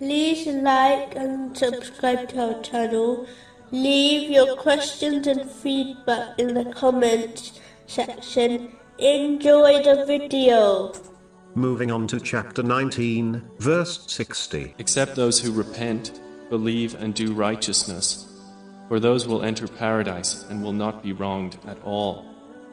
like and subscribe to our channel. Leave your questions and feedback in the comments section. Enjoy the video. Moving on to chapter 19, verse 60. Except those who repent, believe, and do righteousness, for those will enter paradise and will not be wronged at all.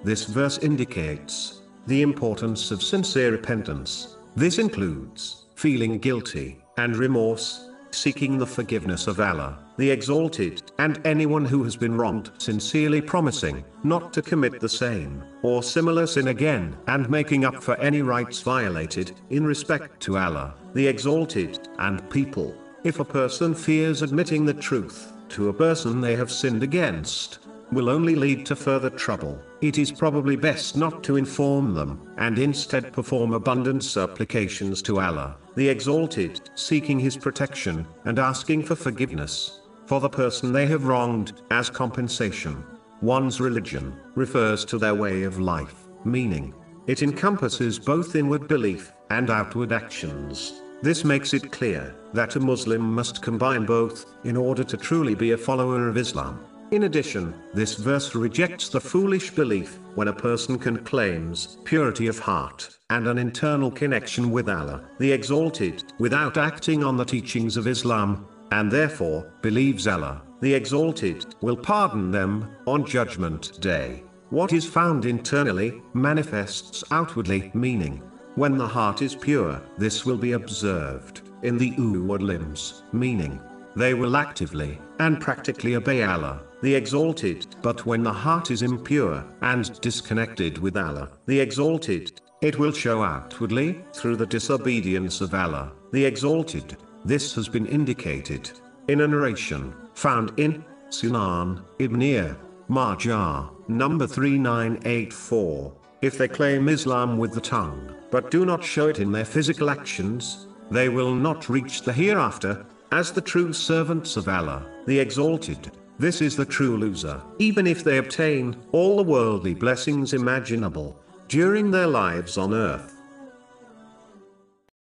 This verse indicates the importance of sincere repentance. This includes feeling guilty and remorse, seeking the forgiveness of Allah, the Exalted, and anyone who has been wronged, sincerely promising not to commit the same or similar sin again, and making up for any rights violated in respect to Allah, the Exalted, and people. If a person fears admitting the truth to a person they have sinned against, will only lead to further trouble. It is probably best not to inform them, and instead perform abundant supplications to Allah, the Exalted, seeking His protection, and asking for forgiveness for the person they have wronged, as compensation. One's religion refers to their way of life, meaning, it encompasses both inward belief and outward actions. This makes it clear that a Muslim must combine both in order to truly be a follower of Islam. In addition, this verse rejects the foolish belief when a person can claims purity of heart and an internal connection with Allah, the Exalted, without acting on the teachings of Islam, and therefore believes Allah, the Exalted, will pardon them on Judgment Day. What is found internally manifests outwardly, meaning, when the heart is pure, this will be observed in the outward limbs, meaning, they will actively and practically obey Allah, the Exalted. But when the heart is impure and disconnected with Allah, the Exalted, it will show outwardly through the disobedience of Allah, the Exalted. This has been indicated in a narration found in Sunan Ibn Majah, number 3984. If they claim Islam with the tongue, but do not show it in their physical actions, they will not reach the hereafter, as the true servants of Allah, the Exalted. This is the true loser. Even if they obtain all the worldly blessings imaginable during their lives on earth,